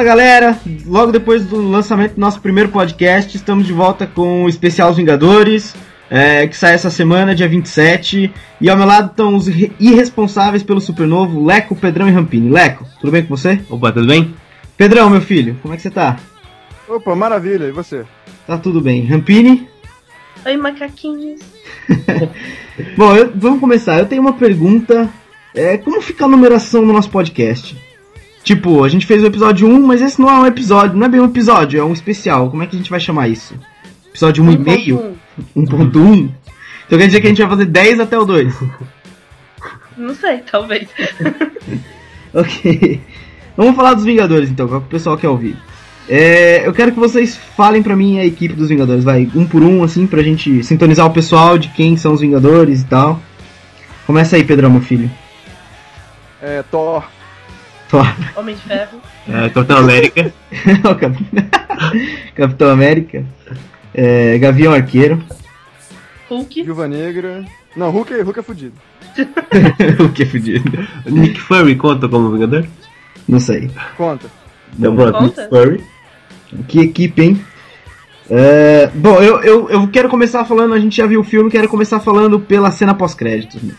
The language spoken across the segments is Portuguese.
Fala galera, logo depois do lançamento do nosso primeiro podcast, estamos de volta com o especial Os Vingadores, é, que sai essa semana, dia 27. E ao meu lado estão os irresponsáveis pelo supernovo, Leco, Pedrão e Rampini. Leco, tudo bem com você? Opa, tudo bem? Pedrão, meu filho, como é que você tá? Opa, maravilha, e você? Tá tudo bem. Rampini? Oi, macaquinhos. Bom, eu, vamos começar. Eu tenho uma pergunta. É, como fica a numeração no nosso podcast? Tipo, a gente fez o episódio 1, mas esse não é um episódio, não é bem um episódio, é um especial. Como é que a gente vai chamar isso? Episódio 1,5? 1.1? Então quer dizer que a gente vai fazer 10 até o 2? Não sei, talvez. ok. Vamos falar dos Vingadores então, qual que o pessoal quer ouvir. É, eu quero que vocês falem pra mim a equipe dos Vingadores, vai, um por um, assim, pra gente sintonizar o pessoal de quem são os Vingadores e tal. Começa aí, Pedrão, meu filho. É, Thor. Thor. Homem de Ferro. É, Capitão América. Capitão América. É, Gavião Arqueiro. Hulk. Viúva Negra. Não, Hulk, Hulk é fudido. Hulk é fudido. Nick Fury conta como Vingador? Não sei. Conta. Então pronto, Nick Conta. Fury. Que equipe, hein? É, bom, eu, eu, eu quero começar falando, a gente já viu o filme, quero começar falando pela cena pós-créditos. né?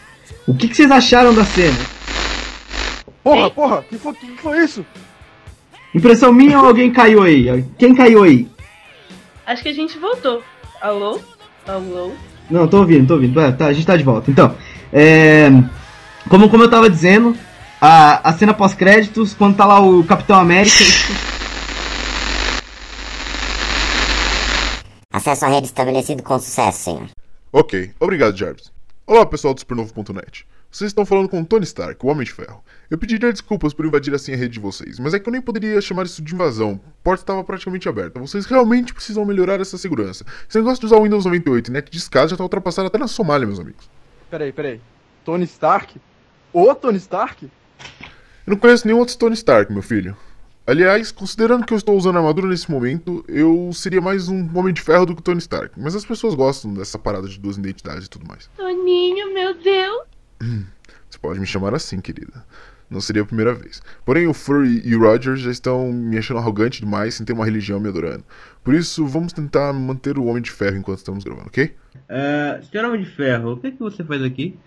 O que, que vocês acharam da cena? Porra, Ei. porra, que foi, que foi isso? Impressão minha ou alguém caiu aí? Quem caiu aí? Acho que a gente voltou. Alô? Alô? Não, tô ouvindo, tô ouvindo. Tá, tá, a gente tá de volta. Então, é, como, como eu tava dizendo, a, a cena pós-créditos, quando tá lá o Capitão América. Acesso à rede estabelecido com sucesso, senhor. Ok, obrigado, Jarvis. Olá, pessoal do Supernovo.net. Vocês estão falando com Tony Stark, o Homem de Ferro. Eu pediria desculpas por invadir assim a rede de vocês, mas é que eu nem poderia chamar isso de invasão. A porta estava praticamente aberta. Vocês realmente precisam melhorar essa segurança. Esse negócio de usar o Windows 98 e net de escada já está ultrapassado até na Somália, meus amigos. Peraí, peraí. Tony Stark? O Tony Stark? Eu não conheço nenhum outro Tony Stark, meu filho. Aliás, considerando que eu estou usando armadura nesse momento, eu seria mais um Homem de Ferro do que o Tony Stark. Mas as pessoas gostam dessa parada de duas identidades e tudo mais. Toninho, meu Deus. Você pode me chamar assim, querida. Não seria a primeira vez. Porém, o Furry e o Roger já estão me achando arrogante demais sem ter uma religião me adorando. Por isso, vamos tentar manter o Homem de Ferro enquanto estamos gravando, ok? Uh, senhor Homem de Ferro, o que, que você faz aqui?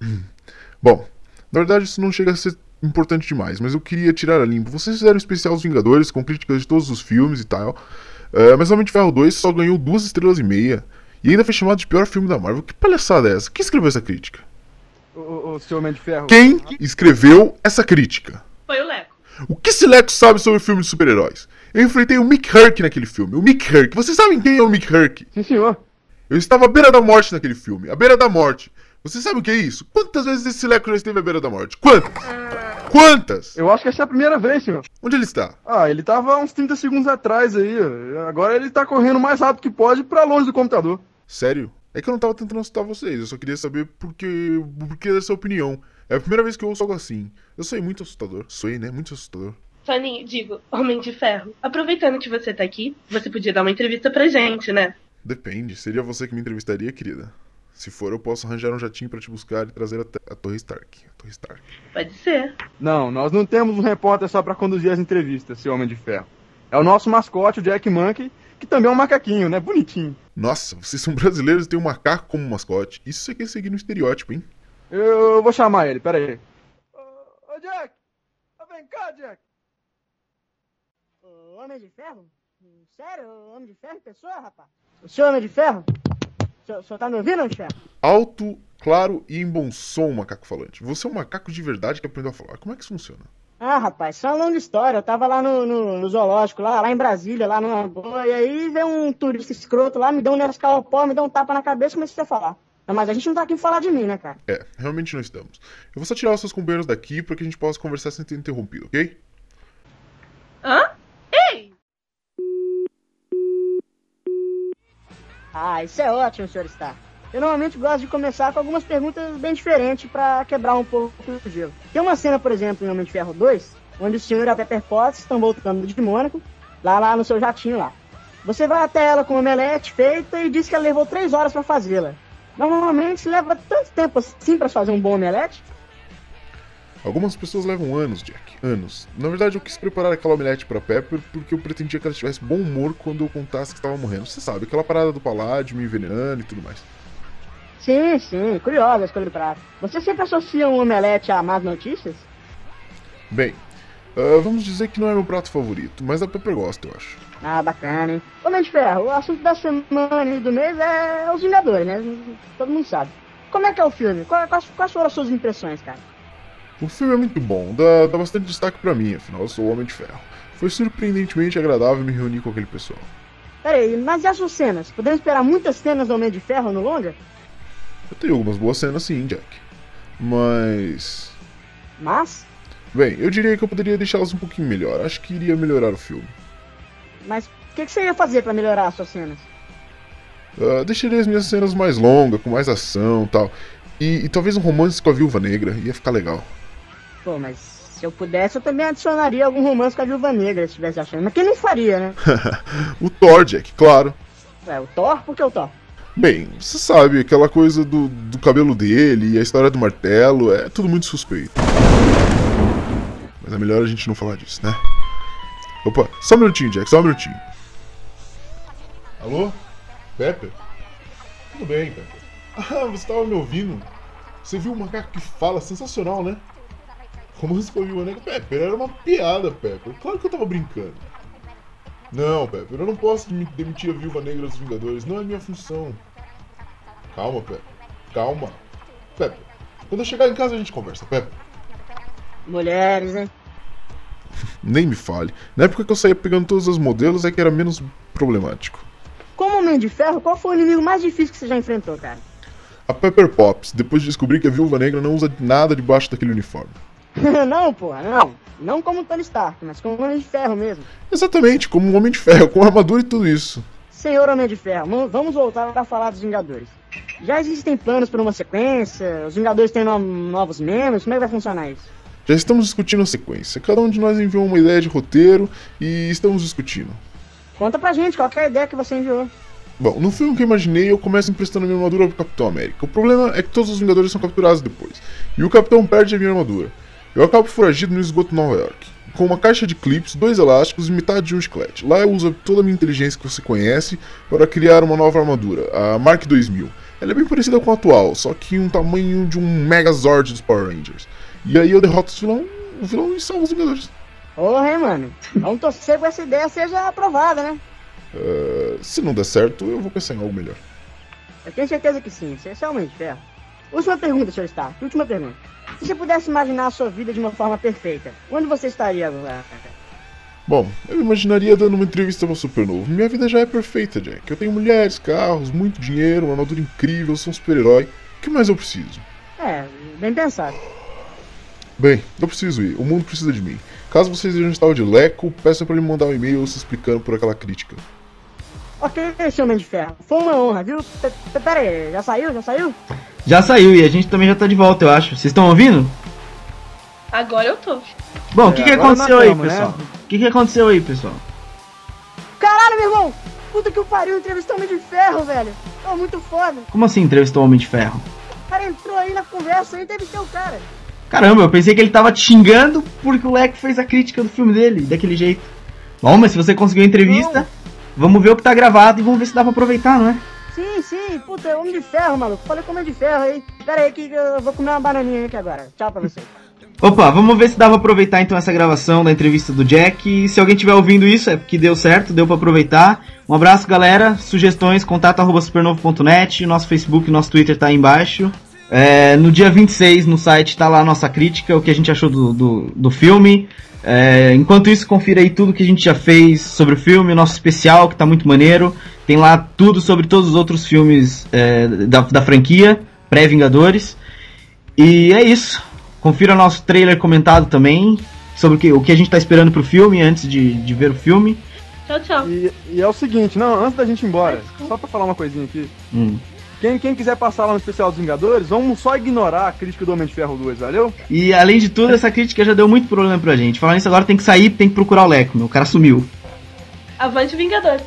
Bom, na verdade isso não chega a ser importante demais, mas eu queria tirar a limpo. Vocês fizeram um especial dos Vingadores com críticas de todos os filmes e tal. Uh, mas Homem de Ferro 2 só ganhou duas estrelas e meia. E ainda foi chamado de pior filme da Marvel. Que palhaçada é essa? Quem escreveu essa crítica? O, o, o seu Homem de Ferro. Quem escreveu essa crítica? Foi o Leco. O que esse Leco sabe sobre filmes de super-heróis? Eu enfrentei o Mick Herc naquele filme. O Mick Herc. Vocês sabem quem é o Mick Herc? Sim, senhor. Eu estava à beira da morte naquele filme. À beira da morte. Vocês sabem o que é isso? Quantas vezes esse Leco já esteve à beira da morte? Quantas? Quantas? Eu acho que essa é a primeira vez, senhor. Onde ele está? Ah, ele tava uns 30 segundos atrás aí. Agora ele tá correndo o mais rápido que pode pra longe do computador. Sério? É que eu não tava tentando assustar vocês. Eu só queria saber por que, por que dessa opinião. É a primeira vez que eu ouço algo assim. Eu sou muito assustador. Sou, né? Muito assustador. Toninho, digo, Homem de Ferro. Aproveitando que você tá aqui, você podia dar uma entrevista pra gente, né? Depende. Seria você que me entrevistaria, querida? Se for, eu posso arranjar um jatinho pra te buscar e trazer até a Torre Stark. A Torre Stark. Pode ser. Não, nós não temos um repórter só pra conduzir as entrevistas, seu Homem de Ferro. É o nosso mascote, o Jack Monkey, que também é um macaquinho, né? Bonitinho. Nossa, vocês são brasileiros e têm um macaco como mascote. Isso é que é seguir no estereótipo, hein? Eu vou chamar ele, pera aí. Ô, ô Jack! Ô, Vem cá, Jack! O Homem de Ferro? Sério? O Homem de Ferro em pessoa, rapaz? O senhor Homem de Ferro? O senhor, tá me ouvindo, Homem de Ferro? Alto, claro e em bom som, macaco falante. Você é um macaco de verdade que aprendeu a falar. Como é que isso funciona? Ah, rapaz, é uma longa história. Eu tava lá no, no, no zoológico, lá, lá em Brasília, lá numa boa, e aí veio um turista escroto lá, me deu um Nescau me deu um tapa na cabeça e comecei a falar. Não, mas a gente não tá aqui pra falar de mim, né, cara? É, realmente não estamos. Eu vou só tirar os seus companheiros daqui para que a gente possa conversar sem ter interrompido, ok? Hã? Ei! Ah, isso é ótimo, senhor Stark. Eu normalmente gosto de começar com algumas perguntas bem diferentes pra quebrar um pouco o gelo. Tem uma cena, por exemplo, em Homem de Ferro 2, onde o senhor e a Pepper Potts estão voltando de Mônaco, lá, lá no seu jatinho lá. Você vai até ela com uma omelete feita e diz que ela levou três horas pra fazê-la. Normalmente leva tanto tempo assim pra fazer um bom omelete? Algumas pessoas levam anos, Jack. Anos. Na verdade, eu quis preparar aquela omelete pra Pepper porque eu pretendia que ela tivesse bom humor quando eu contasse que estava morrendo. Você sabe, aquela parada do paládio me envenenando e tudo mais. Sim, sim, curiosa a escolha do prato. Você sempre associa um omelete a más notícias? Bem, ah, vamos dizer que não é meu prato favorito, mas a Pepper gosta, eu acho. Ah, bacana, hein? Homem de Ferro, o assunto da semana e do mês é os Vingadores, né? Todo mundo sabe. Como é que é o filme? Quais, quais, foram as suas impressões, cara? O filme é muito bom, dá, dá bastante destaque pra mim, afinal eu sou o Homem de Ferro. Foi surpreendentemente agradável me reunir com aquele pessoal. Pera aí, mas e as suas cenas? Podemos esperar muitas cenas do Homem de Ferro no longa? Eu tenho algumas boas cenas sim, Jack. Mas. Mas? Bem, eu diria que eu poderia deixá-las um pouquinho melhor. Acho que iria melhorar o filme. Mas o que, que você ia fazer pra melhorar as suas cenas? Ah, deixaria as minhas cenas mais longas, com mais ação tal. E, e talvez um romance com a Viúva Negra, ia ficar legal. Pô, mas se eu pudesse, eu também adicionaria algum romance com a Viúva Negra, se estivesse achando. Mas quem não faria, né? o Thor, Jack, claro. É, o Thor? Por que o Thor? Bem, você sabe, aquela coisa do, do cabelo dele e a história do martelo, é tudo muito suspeito. Mas é melhor a gente não falar disso, né? Opa, só um minutinho, Jack, só um minutinho. Alô? Pepper? Tudo bem, Pepper. Ah, você tava me ouvindo? Você viu o macaco que fala? Sensacional, né? Romance com a Viúva Negra? Pepper, era uma piada, Pepper. Claro que eu tava brincando. Não, Pepper, eu não posso demitir a Viúva Negra dos Vingadores. Não é minha função. Calma, Pepper. Calma. Pepper, quando eu chegar em casa a gente conversa, Pepper. Mulheres, hein? Nem me fale. Na época que eu saía pegando todos os modelos é que era menos problemático. Como Homem de Ferro, qual foi o inimigo mais difícil que você já enfrentou, cara? A Pepper Pops, depois de descobrir que a Viúva Negra não usa nada debaixo daquele uniforme. não, porra, não. Não como Tony Stark, mas como Homem de Ferro mesmo. Exatamente, como um Homem de Ferro, com armadura e tudo isso. Senhor Homem de Ferro, mo- vamos voltar para falar dos Vingadores. Já existem planos para uma sequência? Os Vingadores têm no- novos membros? Como é que vai funcionar isso? Já estamos discutindo a sequência. Cada um de nós enviou uma ideia de roteiro e estamos discutindo. Conta pra gente qualquer ideia que você enviou. Bom, no filme que eu imaginei, eu começo emprestando minha armadura pro Capitão América. O problema é que todos os Vingadores são capturados depois. E o Capitão perde a minha armadura. Eu acabo foragido no esgoto de Nova York. Com uma caixa de clips, dois elásticos e metade de um chiclete. Lá eu uso toda a minha inteligência que você conhece para criar uma nova armadura, a Mark 2000. Ela é bem parecida com a atual, só que um tamanho de um Megazord dos Power Rangers. E aí eu derroto o vilão, o vilão e salvo os Vingadores. Porra, hein, mano? Vamos torcer pra essa ideia seja aprovada, né? Ah, se não der certo, eu vou pensar em algo melhor. Eu tenho certeza que sim, você é Ferro. Última pergunta, Sr. Stark. Última pergunta. Se você pudesse imaginar a sua vida de uma forma perfeita, onde você estaria agora? Bom, eu imaginaria dando uma entrevista pra Supernovo. Minha vida já é perfeita, Jack. Eu tenho mulheres, carros, muito dinheiro, uma armadura incrível, sou um super-herói. O que mais eu preciso? É, bem pensado. Bem, eu preciso ir. O mundo precisa de mim. Caso vocês vejam um estado de leco, peçam pra ele mandar um e-mail se explicando por aquela crítica. Ok, Sr. Homem de Ferro. Foi uma honra, viu? P- Pera aí, já saiu? Já saiu? Já saiu e a gente também já tá de volta, eu acho. Vocês estão ouvindo? Agora eu tô. Bom, o que, É, que agora aconteceu aí, tamo, né? pessoal? O que, que aconteceu aí, pessoal? Caralho, meu irmão! Puta que o pariu, entrevistou Homem de Ferro, velho. Tô muito foda. Como assim entrevistou o Homem de Ferro? O cara entrou aí na conversa e entrevistei o cara. Caramba, eu pensei que ele tava te xingando porque o Leco fez a crítica do filme dele, daquele jeito. Bom, mas se você conseguiu a entrevista, vamos ver o que tá gravado e vamos ver se dá pra aproveitar, não é? Sim, sim, puta, é Homem de Ferro, maluco. Falei com Homem de Ferro aí. Pera aí que eu vou comer uma bananinha aqui agora. Tchau pra vocês. Opa, vamos ver se dá pra aproveitar então essa gravação da entrevista do Jack. E se alguém estiver ouvindo isso, é porque deu certo, deu pra aproveitar. Um abraço, galera. Sugestões, contato arroba supernovo.net. Nosso Facebook, nosso Twitter tá aí embaixo. É, no dia 26, no site, tá lá a nossa crítica, o que a gente achou do, do, do filme. É, enquanto isso, confira aí tudo que a gente já fez sobre o filme, o nosso especial, que tá muito maneiro. Tem lá tudo sobre todos os outros filmes é, da, da franquia, pré-Vingadores. E é isso. Confira nosso trailer comentado também, sobre o que, o que a gente tá esperando pro filme, antes de, de ver o filme. Tchau, tchau. E, e é o seguinte, não, antes da gente ir embora, só pra falar uma coisinha aqui. Hum. Quem, quem quiser passar lá no especial dos Vingadores, vamos só ignorar a crítica do Homem de Ferro 2, valeu? E além de tudo, essa crítica já deu muito problema pra gente. Falar nisso agora tem que sair, tem que procurar o Leco, meu. O cara sumiu. Avante Vingador.